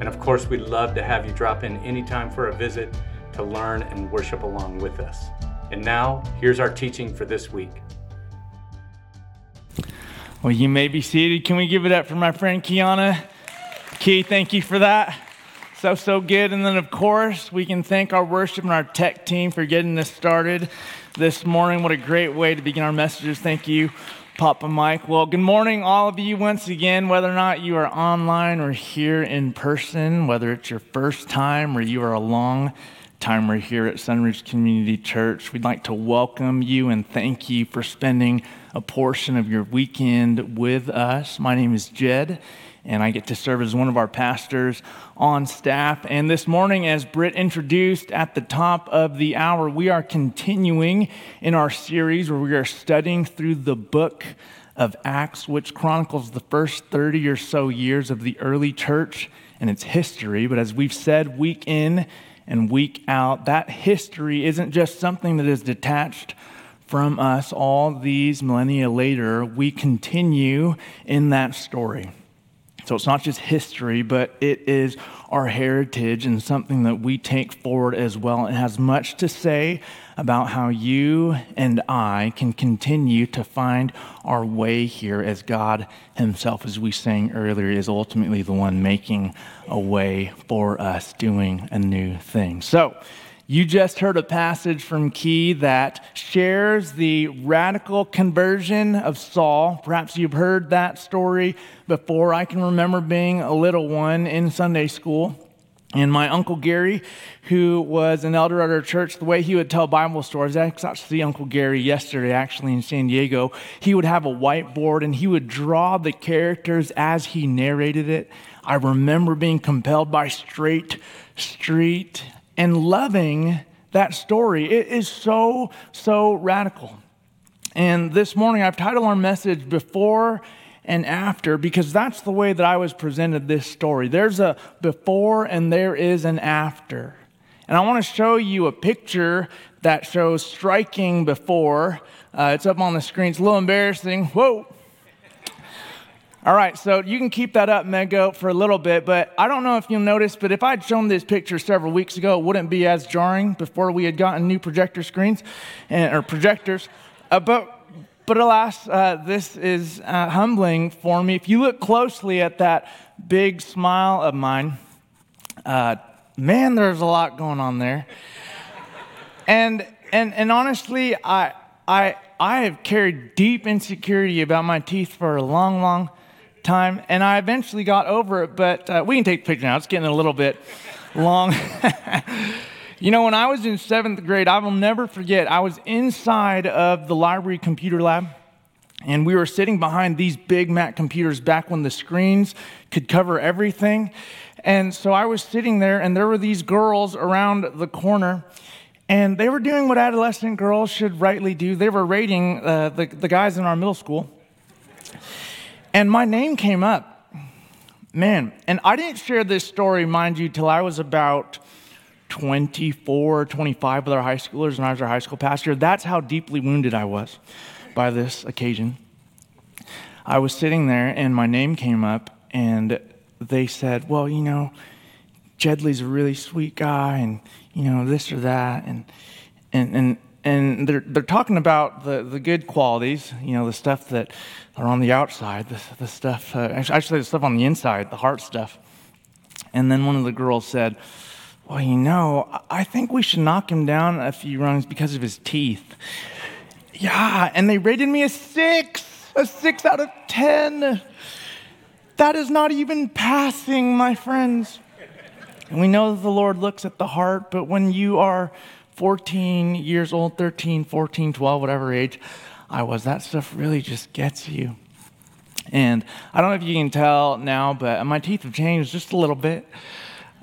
And of course, we'd love to have you drop in anytime for a visit to learn and worship along with us. And now, here's our teaching for this week. Well, you may be seated. Can we give it up for my friend Kiana? Key, thank you for that. So, so good. And then, of course, we can thank our worship and our tech team for getting this started this morning. What a great way to begin our messages. Thank you, Papa Mike. Well, good morning, all of you, once again, whether or not you are online or here in person, whether it's your first time or you are a long timer here at Sunridge Community Church. We'd like to welcome you and thank you for spending a portion of your weekend with us. My name is Jed and I get to serve as one of our pastors on staff. And this morning, as Britt introduced at the top of the hour, we are continuing in our series where we are studying through the book of Acts, which chronicles the first 30 or so years of the early church and its history. But as we've said week in and week out, that history isn't just something that is detached from us all these millennia later. We continue in that story. So it's not just history, but it is our heritage and something that we take forward as well. It has much to say about how you and I can continue to find our way here as God Himself, as we sang earlier, is ultimately the one making a way for us, doing a new thing. So, you just heard a passage from Key that shares the radical conversion of Saul. Perhaps you've heard that story before. I can remember being a little one in Sunday school. And my Uncle Gary, who was an elder at our church, the way he would tell Bible stories, I got to see Uncle Gary yesterday actually in San Diego. He would have a whiteboard and he would draw the characters as he narrated it. I remember being compelled by Straight Street and loving that story. It is so, so radical. And this morning, I've titled our message Before and After because that's the way that I was presented this story. There's a before and there is an after. And I want to show you a picture that shows striking before. Uh, it's up on the screen. It's a little embarrassing. Whoa. All right, so you can keep that up, Mego, for a little bit, but I don't know if you'll notice, but if I'd shown this picture several weeks ago, it wouldn't be as jarring before we had gotten new projector screens and, or projectors. Uh, but, but alas, uh, this is uh, humbling for me. If you look closely at that big smile of mine, uh, man, there's a lot going on there. and, and, and honestly, I, I, I have carried deep insecurity about my teeth for a long, long time, and I eventually got over it, but uh, we can take the picture now. It's getting a little bit long. you know, when I was in seventh grade, I will never forget, I was inside of the library computer lab. And we were sitting behind these big Mac computers back when the screens could cover everything. And so I was sitting there, and there were these girls around the corner, and they were doing what adolescent girls should rightly do. They were rating uh, the, the guys in our middle school. And my name came up. Man, and I didn't share this story, mind you, till I was about 24, 25 with our high schoolers, and I was our high school pastor. That's how deeply wounded I was by this occasion. I was sitting there, and my name came up, and they said, Well, you know, Jedley's a really sweet guy, and, you know, this or that. And, and, and, and they're, they're talking about the, the good qualities, you know, the stuff that are on the outside, the, the stuff, uh, actually, the stuff on the inside, the heart stuff. And then one of the girls said, Well, you know, I think we should knock him down a few rungs because of his teeth. Yeah, and they rated me a six, a six out of 10. That is not even passing, my friends. And we know that the Lord looks at the heart, but when you are 14 years old, 13, 14, 12, whatever age I was, that stuff really just gets you. And I don't know if you can tell now, but my teeth have changed just a little bit.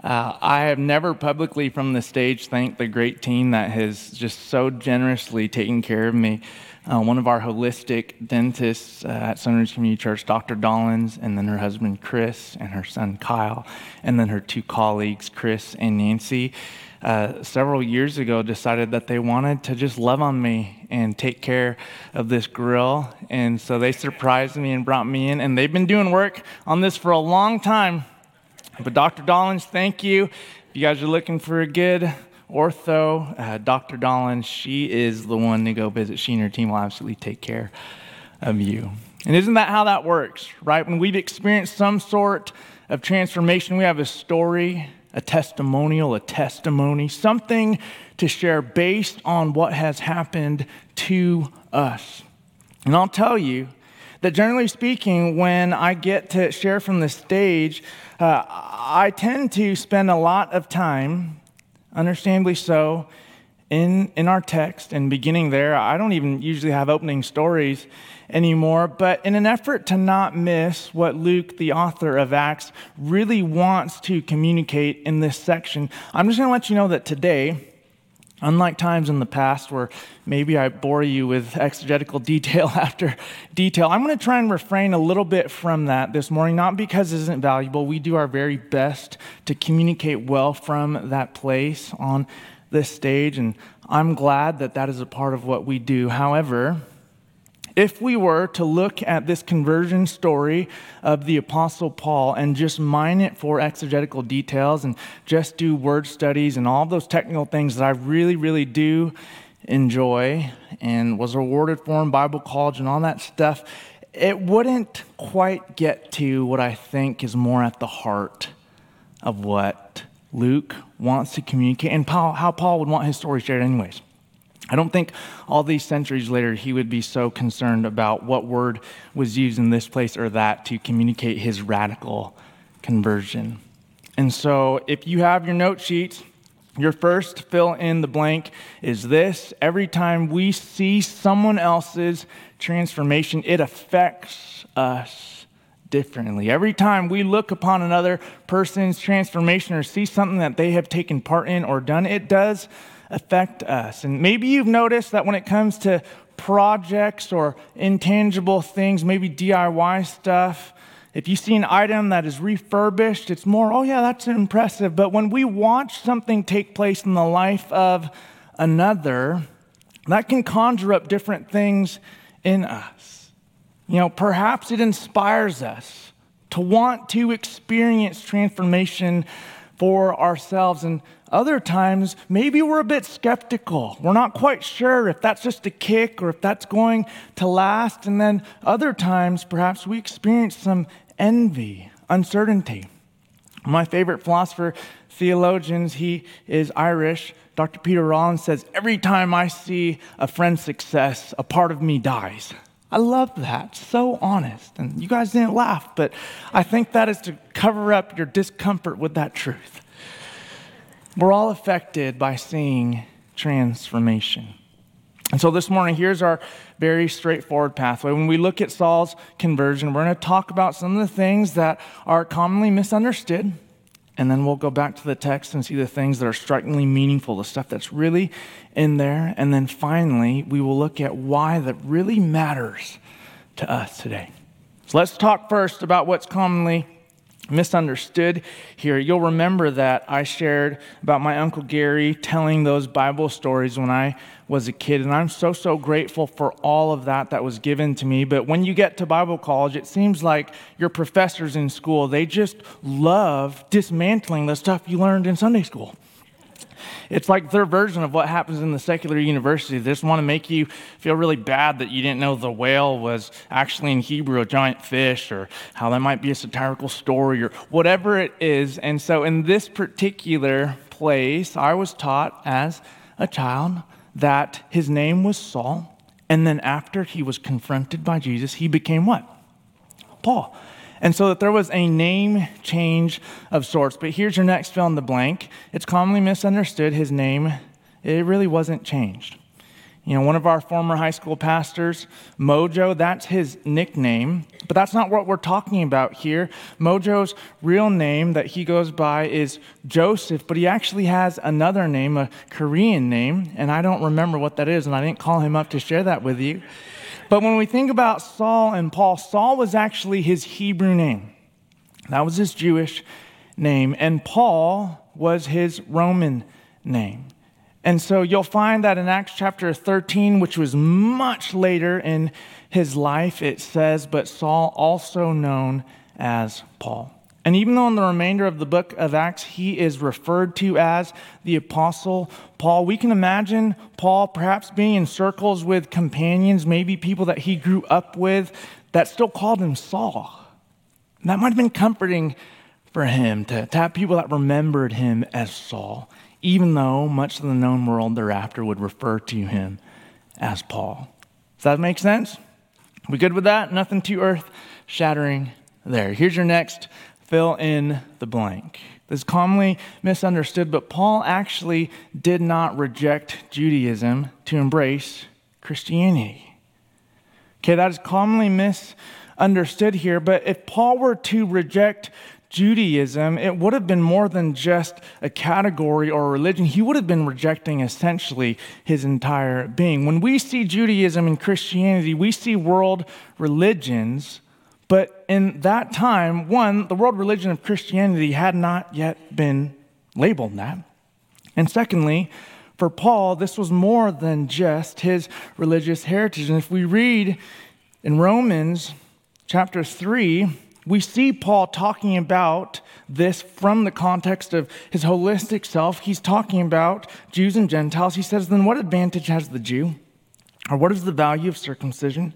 Uh, I have never publicly from the stage thanked the great team that has just so generously taken care of me. Uh, one of our holistic dentists uh, at Sunridge Community Church, Dr. Dollins, and then her husband Chris and her son Kyle, and then her two colleagues, Chris and Nancy uh, several years ago decided that they wanted to just love on me and take care of this grill. And so they surprised me and brought me in. And they've been doing work on this for a long time. But Dr. Dollins, thank you. If you guys are looking for a good ortho, uh, Dr. Dollins, she is the one to go visit. She and her team will absolutely take care of you. And isn't that how that works, right? When we've experienced some sort of transformation, we have a story a testimonial, a testimony, something to share based on what has happened to us. And I'll tell you that generally speaking, when I get to share from the stage, uh, I tend to spend a lot of time, understandably so, in, in our text and beginning there. I don't even usually have opening stories anymore, but in an effort to not miss what Luke, the author of Acts, really wants to communicate in this section, I'm just going to let you know that today, Unlike times in the past where maybe I bore you with exegetical detail after detail, I'm going to try and refrain a little bit from that this morning, not because it isn't valuable. We do our very best to communicate well from that place on this stage, and I'm glad that that is a part of what we do. However, if we were to look at this conversion story of the Apostle Paul and just mine it for exegetical details and just do word studies and all those technical things that I really, really do enjoy and was awarded for in Bible college and all that stuff, it wouldn't quite get to what I think is more at the heart of what Luke wants to communicate and how Paul would want his story shared, anyways. I don't think all these centuries later he would be so concerned about what word was used in this place or that to communicate his radical conversion. And so, if you have your note sheets, your first fill in the blank is this. Every time we see someone else's transformation, it affects us differently. Every time we look upon another person's transformation or see something that they have taken part in or done, it does affect us. And maybe you've noticed that when it comes to projects or intangible things, maybe DIY stuff, if you see an item that is refurbished, it's more, oh yeah, that's impressive. But when we watch something take place in the life of another, that can conjure up different things in us. You know, perhaps it inspires us to want to experience transformation for ourselves. And other times, maybe we're a bit skeptical. We're not quite sure if that's just a kick or if that's going to last. And then other times, perhaps we experience some envy, uncertainty. My favorite philosopher, theologians, he is Irish. Dr. Peter Rollins says, Every time I see a friend's success, a part of me dies. I love that. So honest. And you guys didn't laugh, but I think that is to cover up your discomfort with that truth. We're all affected by seeing transformation. And so this morning, here's our very straightforward pathway. When we look at Saul's conversion, we're going to talk about some of the things that are commonly misunderstood. And then we'll go back to the text and see the things that are strikingly meaningful, the stuff that's really in there. And then finally, we will look at why that really matters to us today. So let's talk first about what's commonly misunderstood here. You'll remember that I shared about my Uncle Gary telling those Bible stories when I was a kid, and I'm so, so grateful for all of that that was given to me. But when you get to Bible college, it seems like your professors in school, they just love dismantling the stuff you learned in Sunday school. It's like their version of what happens in the secular university. They just want to make you feel really bad that you didn't know the whale was actually in Hebrew a giant fish, or how that might be a satirical story, or whatever it is. And so, in this particular place, I was taught as a child that his name was Saul. And then, after he was confronted by Jesus, he became what? Paul. And so that there was a name change of sorts. But here's your next fill in the blank. It's commonly misunderstood. His name, it really wasn't changed. You know, one of our former high school pastors, Mojo, that's his nickname, but that's not what we're talking about here. Mojo's real name that he goes by is Joseph, but he actually has another name, a Korean name, and I don't remember what that is, and I didn't call him up to share that with you. But when we think about Saul and Paul, Saul was actually his Hebrew name. That was his Jewish name, and Paul was his Roman name. And so you'll find that in Acts chapter 13, which was much later in his life, it says, But Saul, also known as Paul. And even though in the remainder of the book of Acts he is referred to as the Apostle Paul, we can imagine Paul perhaps being in circles with companions, maybe people that he grew up with, that still called him Saul. And that might have been comforting for him to, to have people that remembered him as Saul even though much of the known world thereafter would refer to him as Paul. Does that make sense? We good with that? Nothing too earth shattering there. Here's your next fill in the blank. This is commonly misunderstood, but Paul actually did not reject Judaism to embrace Christianity. Okay, that is commonly misunderstood here, but if Paul were to reject Judaism, it would have been more than just a category or a religion. He would have been rejecting essentially his entire being. When we see Judaism and Christianity, we see world religions, but in that time, one, the world religion of Christianity had not yet been labeled that. And secondly, for Paul, this was more than just his religious heritage. And if we read in Romans chapter 3, we see Paul talking about this from the context of his holistic self. He's talking about Jews and Gentiles. He says, Then what advantage has the Jew? Or what is the value of circumcision?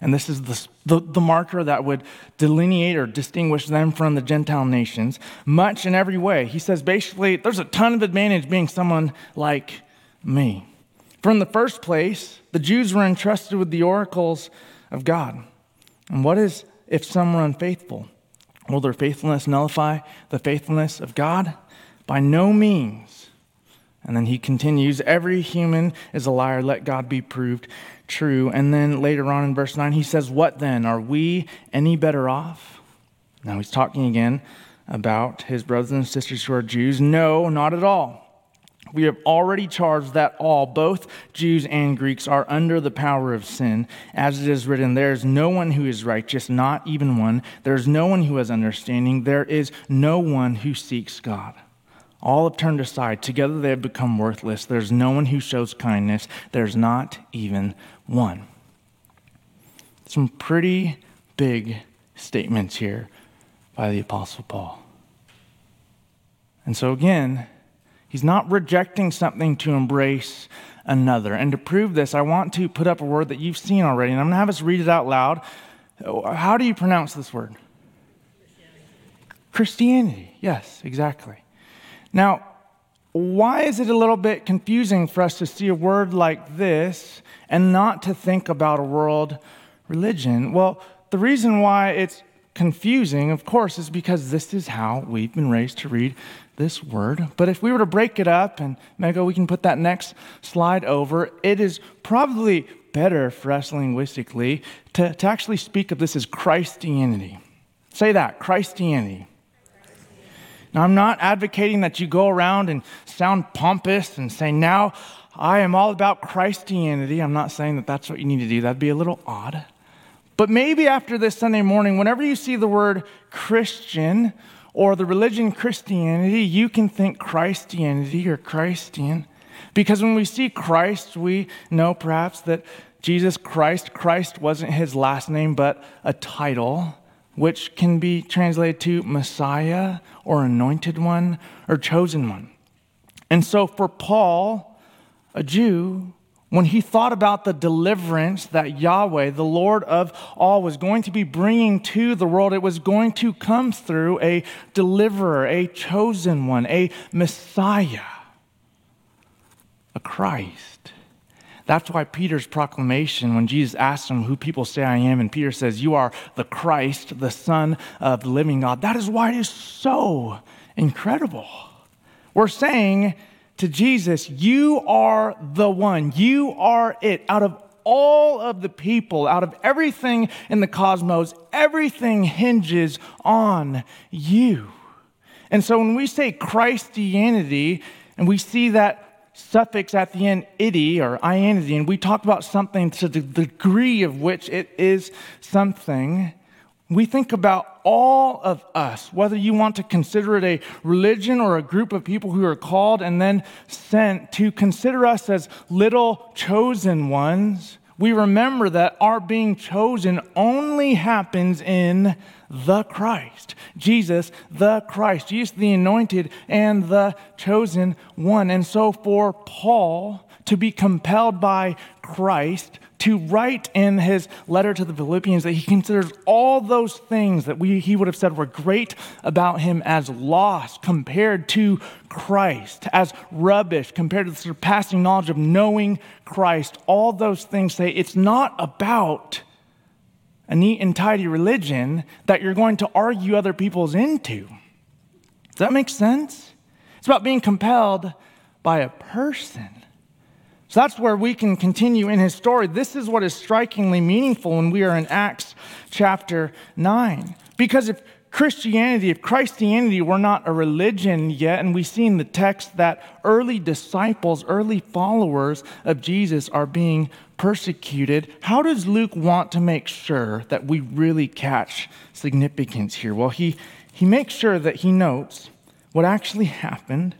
And this is the, the, the, marker that would delineate or distinguish them from the Gentile nations, much in every way. He says basically, there's a ton of advantage being someone like me. From the first place, the Jews were entrusted with the oracles of God. And what is if some are unfaithful? Will their faithfulness nullify the faithfulness of God? By no means. And then he continues, Every human is a liar, let God be proved true. And then later on in verse 9, he says, What then? Are we any better off? Now he's talking again about his brothers and sisters who are Jews. No, not at all. We have already charged that all, both Jews and Greeks, are under the power of sin. As it is written, there is no one who is righteous, not even one. There is no one who has understanding. There is no one who seeks God. All have turned aside. Together they have become worthless. There's no one who shows kindness. There's not even one. Some pretty big statements here by the Apostle Paul. And so, again, He's not rejecting something to embrace another. And to prove this, I want to put up a word that you've seen already, and I'm going to have us read it out loud. How do you pronounce this word? Christianity. Christianity. Yes, exactly. Now, why is it a little bit confusing for us to see a word like this and not to think about a world religion? Well, the reason why it's confusing, of course, is because this is how we've been raised to read this word. But if we were to break it up, and Mego, we can put that next slide over, it is probably better for us linguistically to, to actually speak of this as Christianity. Say that, Christianity. Now, I'm not advocating that you go around and sound pompous and say, now I am all about Christianity. I'm not saying that that's what you need to do. That'd be a little odd. But maybe after this Sunday morning, whenever you see the word Christian or the religion Christianity, you can think Christianity or Christian. Because when we see Christ, we know perhaps that Jesus Christ, Christ wasn't his last name, but a title, which can be translated to Messiah or anointed one or chosen one. And so for Paul, a Jew, when he thought about the deliverance that Yahweh, the Lord of all, was going to be bringing to the world, it was going to come through a deliverer, a chosen one, a Messiah, a Christ. That's why Peter's proclamation, when Jesus asked him who people say I am, and Peter says, You are the Christ, the Son of the living God, that is why it is so incredible. We're saying to Jesus, You are the one. You are it. Out of all of the people, out of everything in the cosmos, everything hinges on you. And so when we say Christianity, and we see that suffix at the end, ity or and we talk about something to the degree of which it is something, we think about all of us, whether you want to consider it a religion or a group of people who are called and then sent to consider us as little chosen ones. We remember that our being chosen only happens in the Christ. Jesus, the Christ. Jesus, the anointed and the chosen one. And so for Paul to be compelled by Christ to write in his letter to the Philippians that he considers all those things that we, he would have said were great about him as lost compared to Christ, as rubbish compared to the surpassing knowledge of knowing Christ. All those things say it's not about a neat and tidy religion that you're going to argue other people's into. Does that make sense? It's about being compelled by a person. So that's where we can continue in his story. This is what is strikingly meaningful when we are in Acts chapter 9. Because if Christianity, if Christianity were not a religion yet, and we see in the text that early disciples, early followers of Jesus are being persecuted, how does Luke want to make sure that we really catch significance here? Well, he, he makes sure that he notes what actually happened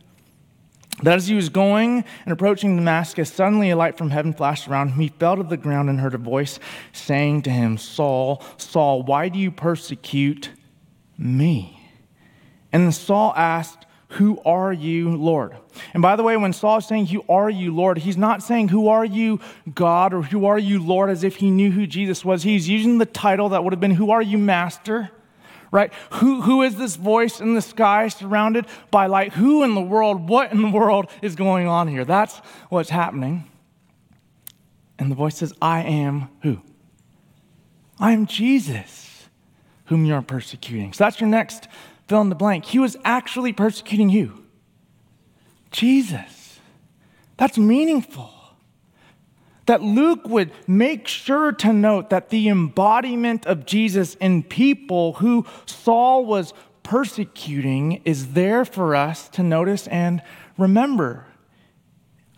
that as he was going and approaching Damascus, suddenly a light from heaven flashed around him. He fell to the ground and heard a voice saying to him, Saul, Saul, why do you persecute me? And then Saul asked, Who are you, Lord? And by the way, when Saul is saying, Who are you, Lord, he's not saying, Who are you, God, or Who are you, Lord, as if he knew who Jesus was. He's using the title that would have been, Who are you, Master? Right? Who, who is this voice in the sky surrounded by light? Who in the world, what in the world is going on here? That's what's happening. And the voice says, I am who? I am Jesus, whom you are persecuting. So that's your next fill in the blank. He was actually persecuting you. Jesus. That's meaningful that Luke would make sure to note that the embodiment of Jesus in people who Saul was persecuting is there for us to notice and remember.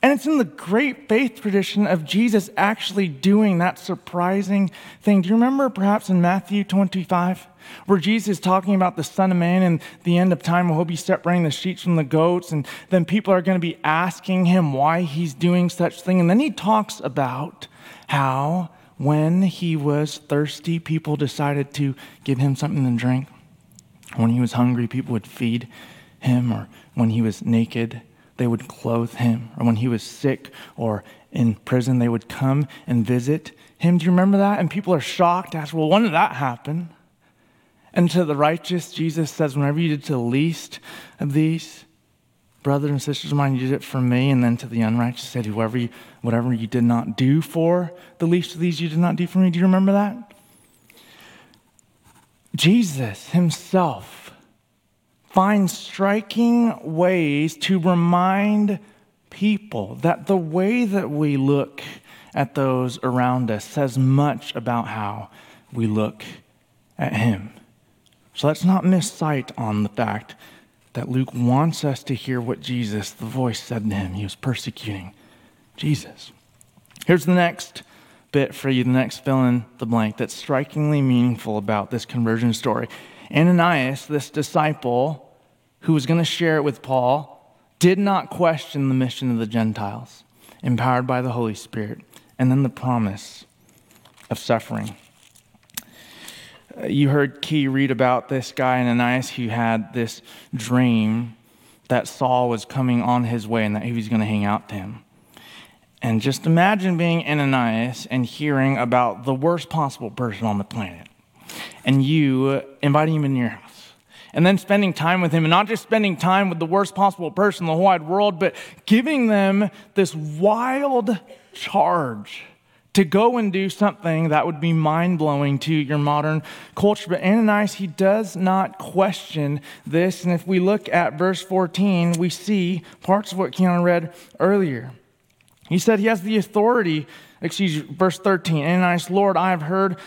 And it's in the great faith tradition of Jesus actually doing that surprising thing. Do you remember perhaps in Matthew 25, where Jesus is talking about the Son of Man and the end of time, where he'll be separating the sheep from the goats, and then people are going to be asking him why he's doing such thing. And then he talks about how when he was thirsty, people decided to give him something to drink. When he was hungry, people would feed him, or when he was naked, they would clothe him. Or when he was sick or in prison, they would come and visit him. Do you remember that? And people are shocked, ask, well, when did that happen? And to the righteous, Jesus says, whenever you did to the least of these, brothers and sisters of mine, you did it for me. And then to the unrighteous, said, whoever you, whatever you did not do for the least of these, you did not do for me. Do you remember that? Jesus himself find striking ways to remind people that the way that we look at those around us says much about how we look at Him. So let's not miss sight on the fact that Luke wants us to hear what Jesus, the voice, said to him. He was persecuting Jesus. Here's the next bit for you, the next fill in the blank that's strikingly meaningful about this conversion story. Ananias, this disciple who was going to share it with Paul, did not question the mission of the Gentiles, empowered by the Holy Spirit, and then the promise of suffering. You heard Key read about this guy, Ananias, who had this dream that Saul was coming on his way and that he was going to hang out to him. And just imagine being Ananias and hearing about the worst possible person on the planet, and you uh, inviting him in your house and then spending time with him, and not just spending time with the worst possible person in the whole wide world, but giving them this wild charge to go and do something that would be mind blowing to your modern culture. But Ananias, he does not question this. And if we look at verse 14, we see parts of what Kiana read earlier. He said he has the authority, excuse me, verse 13, Ananias, Lord, I have heard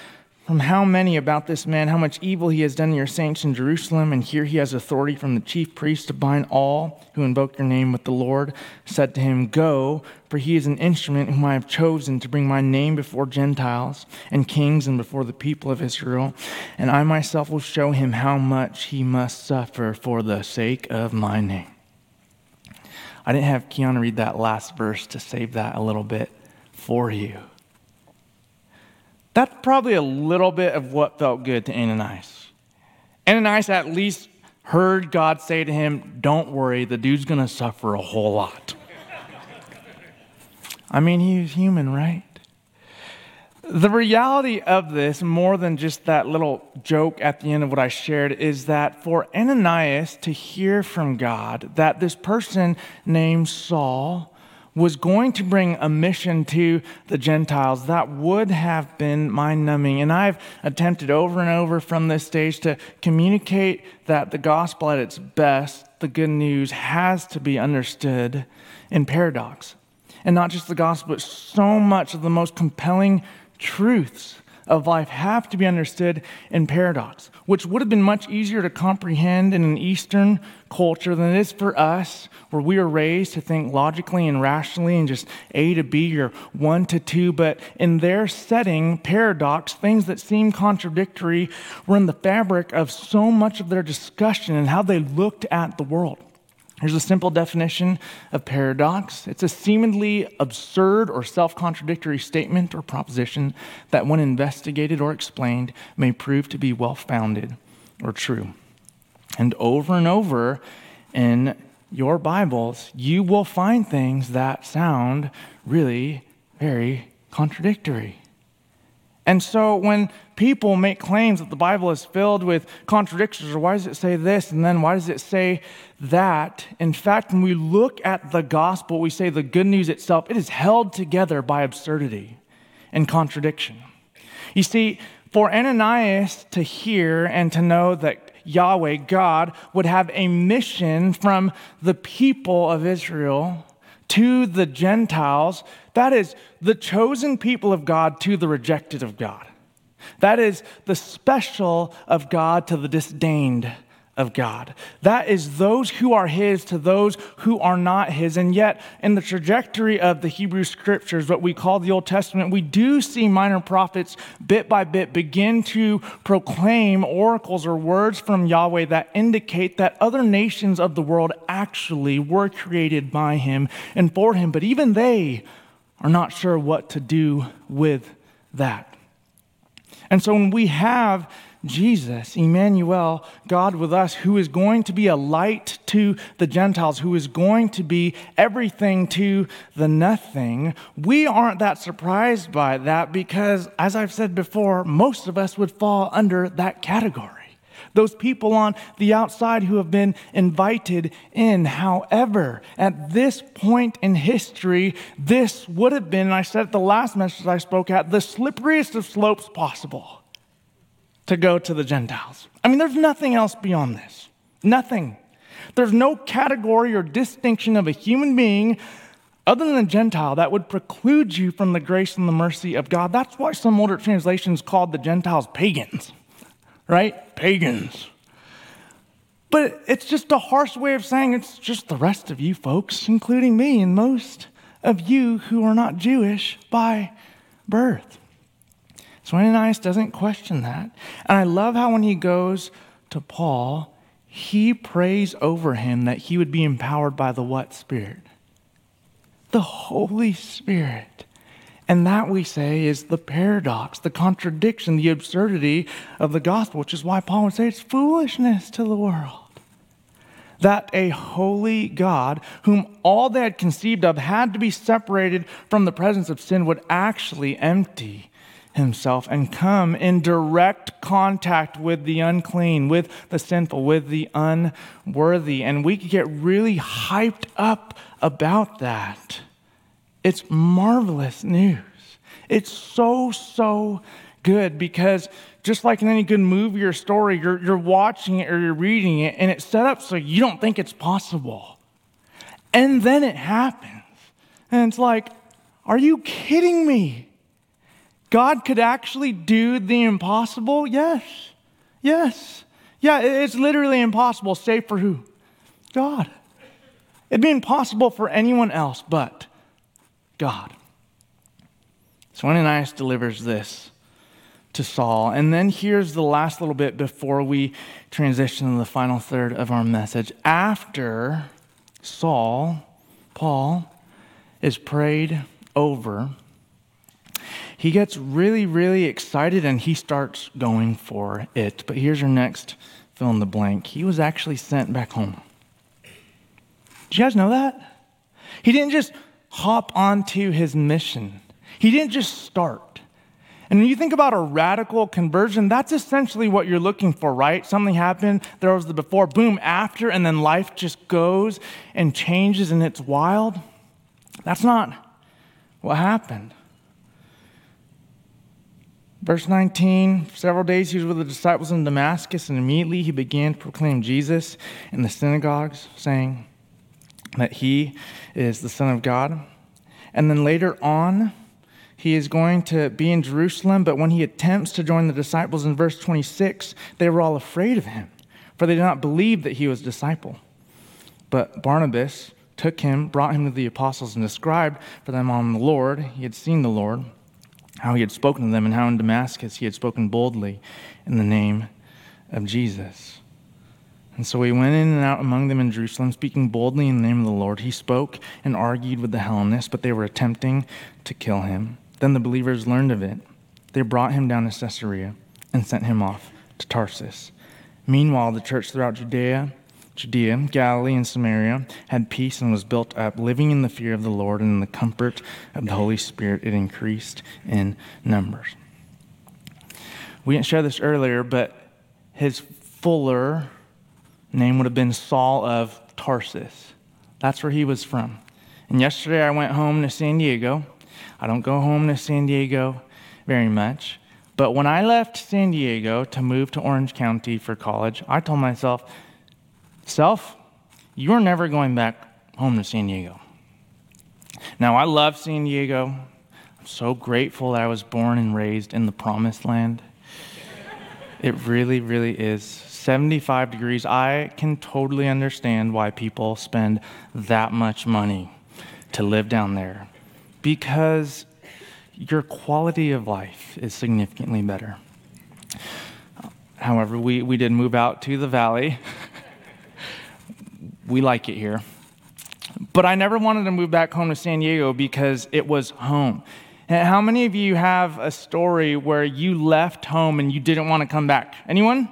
from how many about this man, how much evil he has done to your saints in Jerusalem, and here he has authority from the chief priest to bind all who invoke your name with the Lord, said to him, Go, for he is an instrument whom I have chosen to bring my name before Gentiles and kings and before the people of Israel, and I myself will show him how much he must suffer for the sake of my name. I didn't have Kiana read that last verse to save that a little bit for you. That's probably a little bit of what felt good to Ananias. Ananias at least heard God say to him, Don't worry, the dude's going to suffer a whole lot. I mean, he's human, right? The reality of this, more than just that little joke at the end of what I shared, is that for Ananias to hear from God that this person named Saul was going to bring a mission to the Gentiles that would have been mind numbing. And I've attempted over and over from this stage to communicate that the gospel at its best, the good news, has to be understood in paradox. And not just the gospel, but so much of the most compelling truths of life have to be understood in paradox, which would have been much easier to comprehend in an Eastern culture than it is for us, where we are raised to think logically and rationally and just A to B or one to two. But in their setting, paradox, things that seem contradictory, were in the fabric of so much of their discussion and how they looked at the world. Here's a simple definition of paradox it's a seemingly absurd or self contradictory statement or proposition that, when investigated or explained, may prove to be well founded or true. And over and over in your Bibles, you will find things that sound really very contradictory. And so when people make claims that the Bible is filled with contradictions, or why does it say this, and then why does it say that? In fact, when we look at the gospel, we say the good news itself, it is held together by absurdity and contradiction. You see, for Ananias to hear and to know that Yahweh, God, would have a mission from the people of Israel to the Gentiles that is the chosen people of God to the rejected of God. That is the special of God to the disdained of God. That is those who are His to those who are not His. And yet, in the trajectory of the Hebrew Scriptures, what we call the Old Testament, we do see minor prophets bit by bit begin to proclaim oracles or words from Yahweh that indicate that other nations of the world actually were created by Him and for Him. But even they are not sure what to do with that. And so when we have Jesus, Emmanuel, God with us, who is going to be a light to the Gentiles, who is going to be everything to the nothing, we aren't that surprised by that because, as I've said before, most of us would fall under that category those people on the outside who have been invited in. However, at this point in history, this would have been, and I said at the last message I spoke at, the slipperiest of slopes possible to go to the Gentiles. I mean, there's nothing else beyond this. Nothing. There's no category or distinction of a human being other than a Gentile that would preclude you from the grace and the mercy of God. That's why some older translations called the Gentiles pagans right? Pagans. But it's just a harsh way of saying it's just the rest of you folks, including me and most of you who are not Jewish by birth. So Ananias doesn't question that. And I love how when he goes to Paul, he prays over him that he would be empowered by the what spirit? The Holy Spirit. And that, we say, is the paradox, the contradiction, the absurdity of the gospel, which is why Paul would say it's foolishness to the world. That a holy God, whom all they had conceived of had to be separated from the presence of sin, would actually empty himself and come in direct contact with the unclean, with the sinful, with the unworthy. And we could get really hyped up about that. It's marvelous news. It's so, so good because just like in any good movie or story, you're, you're watching it or you're reading it, and it's set up so you don't think it's possible. And then it happens. And it's like, are you kidding me? God could actually do the impossible? Yes. Yes. Yeah, it's literally impossible, save for who? God. It'd be impossible for anyone else but God. So Ananias delivers this to Saul. And then here's the last little bit before we transition to the final third of our message. After Saul, Paul, is prayed over, he gets really, really excited and he starts going for it. But here's your next fill in the blank. He was actually sent back home. Did you guys know that? He didn't just hop onto his mission, he didn't just start. And when you think about a radical conversion, that's essentially what you're looking for, right? Something happened, there was the before, boom, after, and then life just goes and changes and it's wild. That's not what happened. Verse 19 Several days he was with the disciples in Damascus, and immediately he began to proclaim Jesus in the synagogues, saying that he is the Son of God. And then later on, he is going to be in Jerusalem, but when he attempts to join the disciples in verse 26, they were all afraid of him, for they did not believe that he was a disciple. But Barnabas took him, brought him to the apostles, and described for them on the Lord. He had seen the Lord how he had spoken to them, and how in Damascus he had spoken boldly in the name of Jesus. And so he went in and out among them in Jerusalem, speaking boldly in the name of the Lord. He spoke and argued with the Hellenists, but they were attempting to kill him. Then the believers learned of it. They brought him down to Caesarea and sent him off to Tarsus. Meanwhile, the church throughout Judea Judea, Galilee, and Samaria had peace and was built up, living in the fear of the Lord and in the comfort of the Holy Spirit. It increased in numbers. We didn't share this earlier, but his fuller name would have been Saul of Tarsus. That's where he was from. And yesterday I went home to San Diego. I don't go home to San Diego very much. But when I left San Diego to move to Orange County for college, I told myself, Self, you're never going back home to San Diego. Now, I love San Diego. I'm so grateful that I was born and raised in the promised land. It really, really is. 75 degrees. I can totally understand why people spend that much money to live down there because your quality of life is significantly better. However, we, we did move out to the valley. we like it here. But I never wanted to move back home to San Diego because it was home. And how many of you have a story where you left home and you didn't want to come back? Anyone?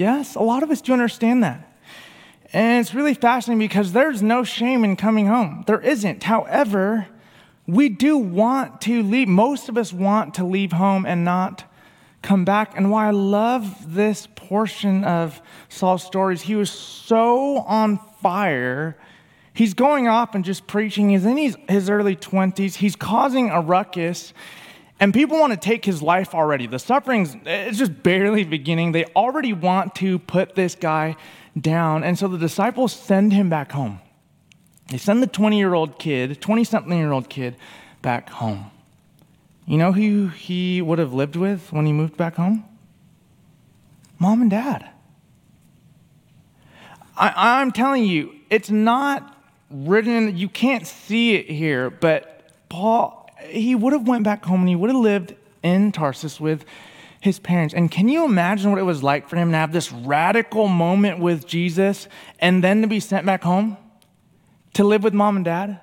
Yes, a lot of us do understand that. And it's really fascinating because there's no shame in coming home. There isn't. However, we do want to leave. Most of us want to leave home and not come back. And why I love this portion of Saul's stories, he was so on fire. He's going off and just preaching. He's in his, his early 20s. He's causing a ruckus. And people want to take his life already. The suffering's it's just barely beginning. They already want to put this guy down. And so the disciples send him back home. They send the 20 year old kid, 20 something year old kid, back home. You know who he would have lived with when he moved back home? Mom and dad. I, am telling you, it's not written, you can't see it here, but Paul, he would have went back home and he would have lived in Tarsus with his parents. And can you imagine what it was like for him to have this radical moment with Jesus and then to be sent back home to live with mom and dad?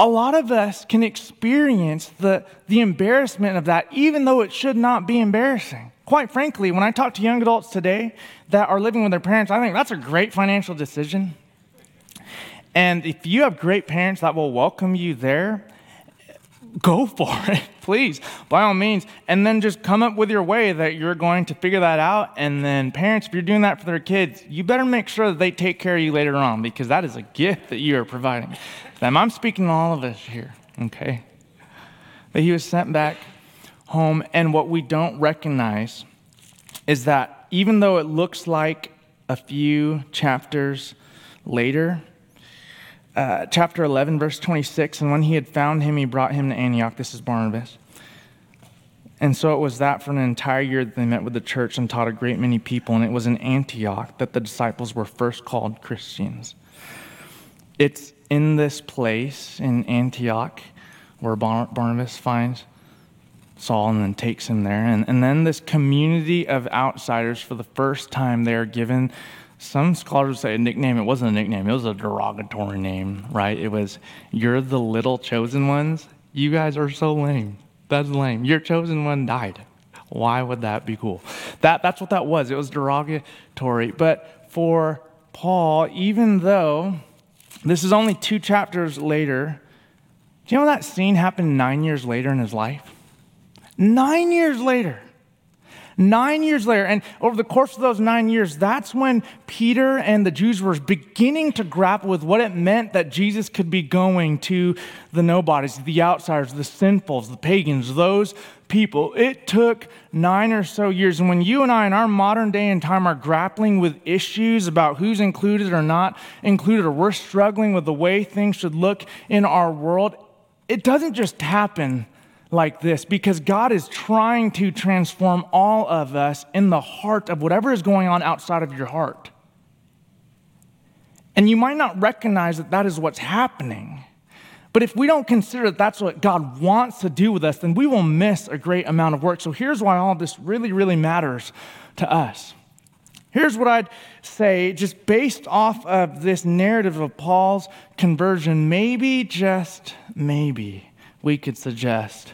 a lot of us can experience the, the embarrassment of that, even though it should not be embarrassing. Quite frankly, when I talk to young adults today that are living with their parents, I think that's a great financial decision. And if you have great parents that will welcome you there, go for it, please, by all means. And then just come up with your way that you're going to figure that out. And then, parents, if you're doing that for their kids, you better make sure that they take care of you later on because that is a gift that you are providing them. I'm speaking to all of us here, okay? But he was sent back home. And what we don't recognize is that even though it looks like a few chapters later, uh, chapter 11, verse 26, and when he had found him, he brought him to Antioch. This is Barnabas. And so it was that for an entire year that they met with the church and taught a great many people. And it was in Antioch that the disciples were first called Christians. It's in this place in Antioch where Barnabas finds Saul and then takes him there. And, and then this community of outsiders, for the first time, they are given some scholars say a nickname. It wasn't a nickname, it was a derogatory name, right? It was, You're the little chosen ones. You guys are so lame. That's lame. Your chosen one died. Why would that be cool? That, that's what that was. It was derogatory. But for Paul, even though this is only two chapters later, do you know that scene happened nine years later in his life? Nine years later. Nine years later, and over the course of those nine years, that's when Peter and the Jews were beginning to grapple with what it meant that Jesus could be going to the nobodies, the outsiders, the sinfuls, the pagans, those people. It took nine or so years. And when you and I, in our modern day and time, are grappling with issues about who's included or not included, or we're struggling with the way things should look in our world, it doesn't just happen like this because God is trying to transform all of us in the heart of whatever is going on outside of your heart. And you might not recognize that that is what's happening. But if we don't consider that that's what God wants to do with us, then we will miss a great amount of work. So here's why all this really, really matters to us. Here's what I'd say, just based off of this narrative of Paul's conversion, maybe, just maybe, we could suggest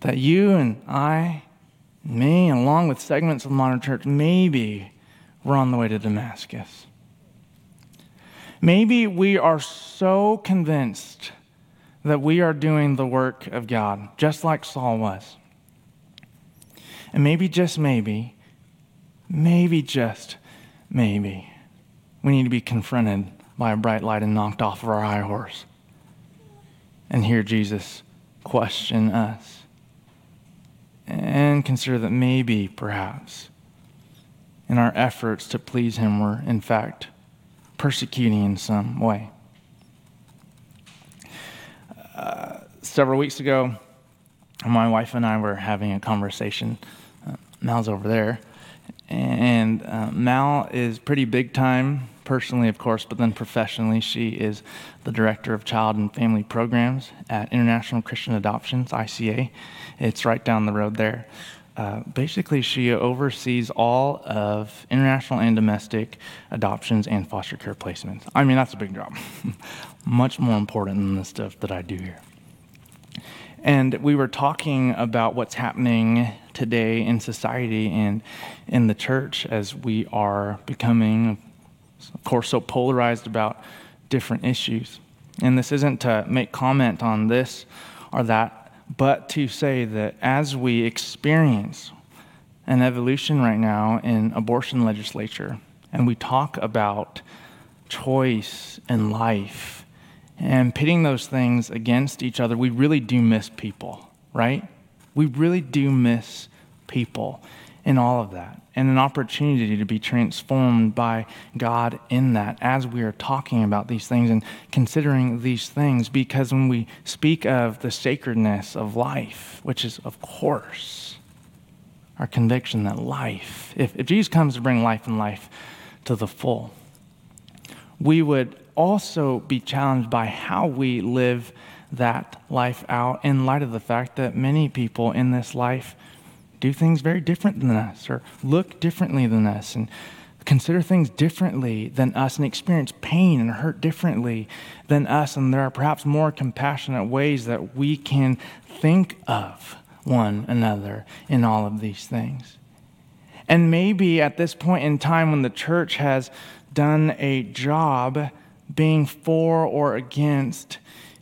that you and I, me, along with segments of the modern church, maybe we're on the way to Damascus. Maybe we are so convinced that we are doing the work of God, just like Saul was. And maybe, just maybe, maybe, just maybe, we need to be confronted by a bright light and knocked off of our high horse and hear Jesus question us and consider that maybe, perhaps, in our efforts to please Him, we're in fact persecuting in some way. Uh, several weeks ago, my wife and I were having a conversation. Uh, Mal's over there. And uh, Mal is pretty big time, personally, of course, but then professionally, she is the director of child and family programs at International Christian Adoptions, ICA. It's right down the road there. Uh, basically, she oversees all of international and domestic adoptions and foster care placements. I mean, that's a big job. Much more important than the stuff that I do here. And we were talking about what's happening today in society and in the church as we are becoming, of course, so polarized about different issues. And this isn't to make comment on this or that but to say that as we experience an evolution right now in abortion legislature, and we talk about choice and life and pitting those things against each other, we really do miss people, right? We really do miss people in all of that and an opportunity to be transformed by God in that as we are talking about these things and considering these things. Because when we speak of the sacredness of life, which is, of course, our conviction that life, if, if Jesus comes to bring life and life to the full, we would also be challenged by how we live that life out in light of the fact that many people in this life do things very different than us or look differently than us and consider things differently than us and experience pain and hurt differently than us. And there are perhaps more compassionate ways that we can think of one another in all of these things. And maybe at this point in time when the church has done a job being for or against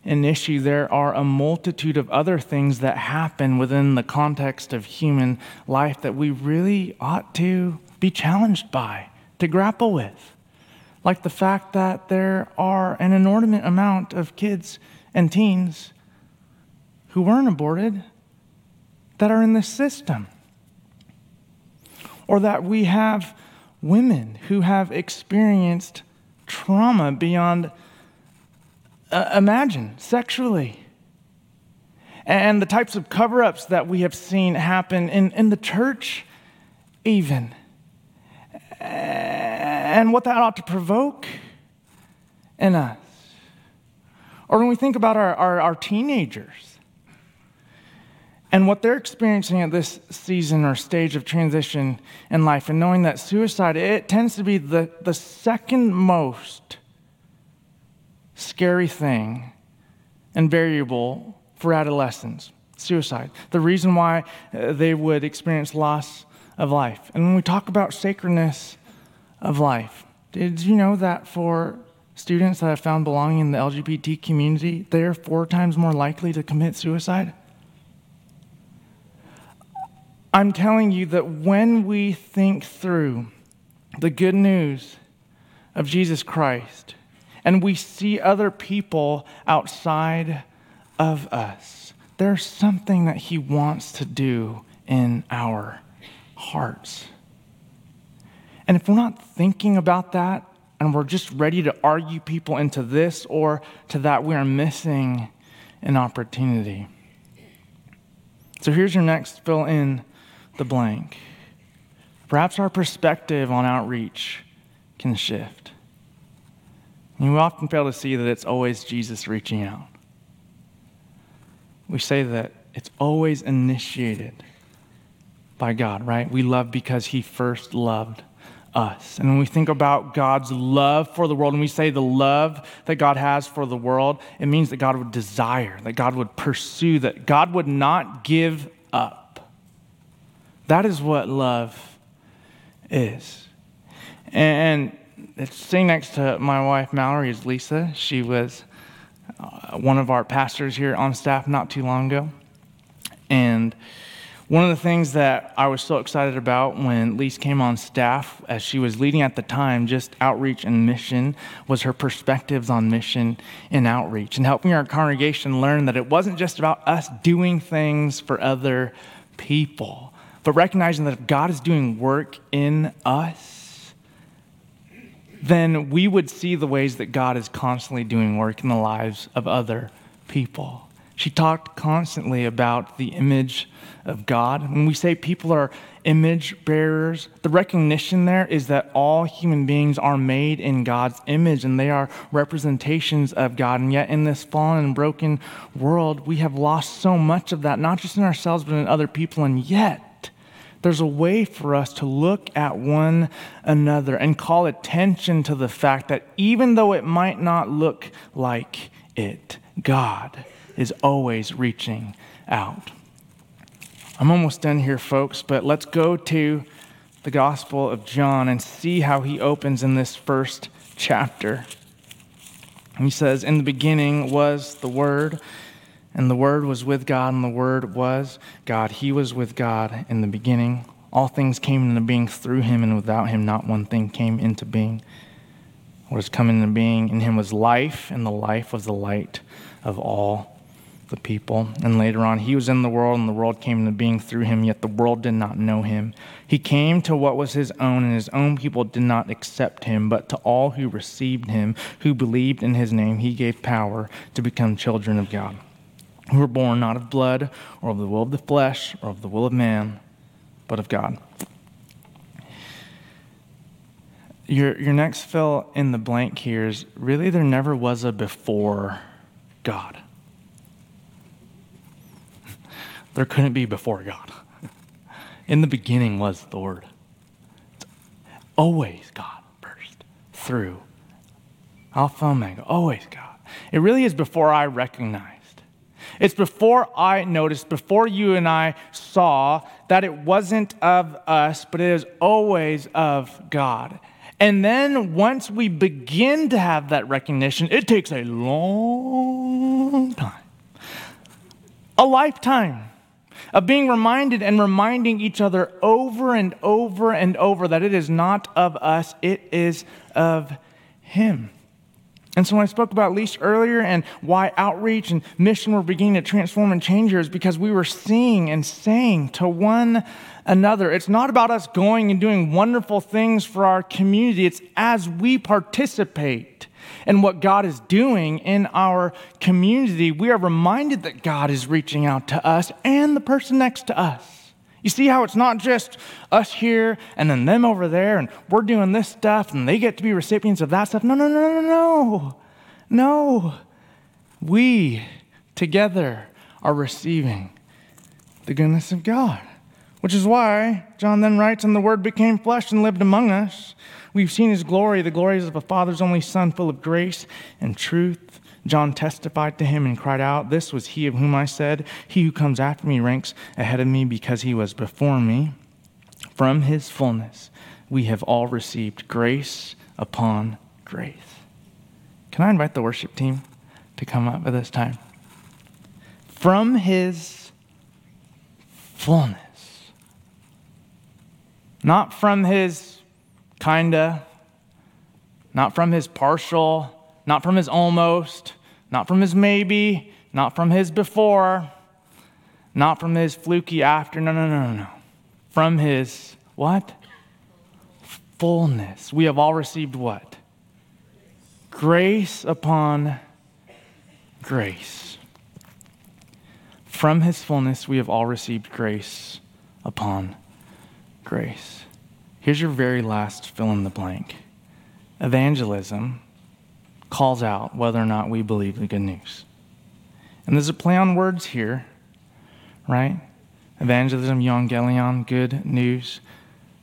an issue, there are a multitude of other things that happen within the context of human life that we really ought to be challenged by, to grapple with. Like the fact that there are an inordinate amount of kids and teens who weren't aborted that are in the system. Or that we have women who have experienced trauma beyond uh, imagine sexually. And the types of cover ups that we have seen happen in, in the church, even. And what that ought to provoke in us. Or when we think about our, our, our teenagers and what they're experiencing at this season or stage of transition in life, and knowing that suicide, it tends to be the, the second most scary thing and variable for adolescents suicide. The reason why uh, they would experience loss of life. And when we talk about sacredness of life, did you know that for students that have found belonging in the LGBT community, they are four times more likely to commit suicide? I'm telling you that when we think through the good news of Jesus Christ and we see other people outside of us, there's something that He wants to do in our hearts. And if we're not thinking about that and we're just ready to argue people into this or to that, we are missing an opportunity. So here's your next fill in the blank. Perhaps our perspective on outreach can shift. And we often fail to see that it's always Jesus reaching out. We say that it's always initiated by God, right? We love because He first loved us. And when we think about God's love for the world, and we say the love that God has for the world, it means that God would desire, that God would pursue, that God would not give up. That is what love is. And sitting next to my wife Mallory is Lisa. She was uh, one of our pastors here on staff not too long ago. And one of the things that I was so excited about when Lisa came on staff, as she was leading at the time, just outreach and mission, was her perspectives on mission and outreach and helping our congregation learn that it wasn't just about us doing things for other people but recognizing that if God is doing work in us, then we would see the ways that God is constantly doing work in the lives of other people. She talked constantly about the image of God. When we say people are image bearers, the recognition there is that all human beings are made in God's image and they are representations of God. And yet, in this fallen and broken world, we have lost so much of that, not just in ourselves, but in other people. And yet, there's a way for us to look at one another and call attention to the fact that even though it might not look like it, God is always reaching out. I'm almost done here, folks, but let's go to the Gospel of John and see how he opens in this first chapter. He says, In the beginning was the Word and the Word was with God, and the Word was God. He was with God in the beginning. All things came into being through him, and without him, not one thing came into being. What has come into being in him was life, and the life was the light of all the people. And later on, he was in the world, and the world came into being through him, yet the world did not know him. He came to what was his own, and his own people did not accept him. But to all who received him, who believed in his name, he gave power to become children of God who were born not of blood, or of the will of the flesh, or of the will of man, but of God. Your, your next fill in the blank here is really there never was a before God. there couldn't be before God. In the beginning was the Word. It's always God first, through Alpha Omega, always God. It really is before I recognize it's before I noticed, before you and I saw that it wasn't of us, but it is always of God. And then once we begin to have that recognition, it takes a long time, a lifetime of being reminded and reminding each other over and over and over that it is not of us, it is of Him. And so when I spoke about Lisa earlier and why outreach and mission were beginning to transform and change here is because we were seeing and saying to one another, it's not about us going and doing wonderful things for our community. It's as we participate in what God is doing in our community, we are reminded that God is reaching out to us and the person next to us. You see how it's not just us here and then them over there, and we're doing this stuff, and they get to be recipients of that stuff. No, no, no, no, no. No. We together are receiving the goodness of God, which is why John then writes, And the Word became flesh and lived among us. We've seen his glory, the glories of a Father's only Son, full of grace and truth. John testified to him and cried out, This was he of whom I said, He who comes after me ranks ahead of me because he was before me. From his fullness we have all received grace upon grace. Can I invite the worship team to come up at this time? From his fullness. Not from his kinda, not from his partial, not from his almost, not from his maybe, not from his before, not from his fluky after. No, no, no, no, no. From his what? Fullness. We have all received what? Grace upon grace. From his fullness, we have all received grace upon grace. Here's your very last fill in the blank evangelism calls out whether or not we believe the good news. And there's a play on words here, right? Evangelism, euangelion, good news.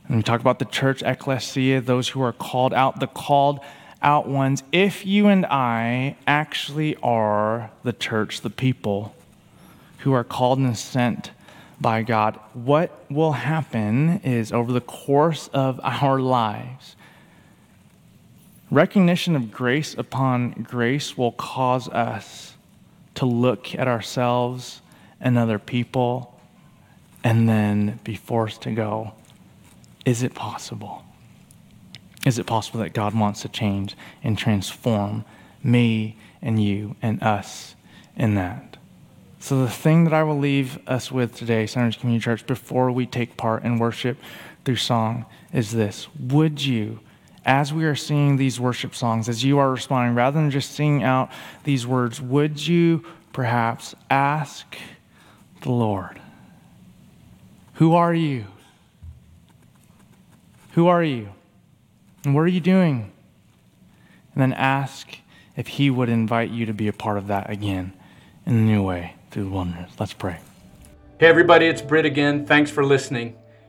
And we talk about the church, ecclesia, those who are called out, the called out ones. If you and I actually are the church, the people who are called and sent by God, what will happen is over the course of our lives, recognition of grace upon grace will cause us to look at ourselves and other people and then be forced to go, is it possible? Is it possible that God wants to change and transform me and you and us in that? So, the thing that I will leave us with today, Sunridge Community Church, before we take part in worship through song, is this Would you, as we are singing these worship songs, as you are responding, rather than just singing out these words, would you perhaps ask the Lord, Who are you? Who are you? And what are you doing? And then ask if He would invite you to be a part of that again in a new way through the wilderness. Let's pray. Hey, everybody, it's Britt again. Thanks for listening.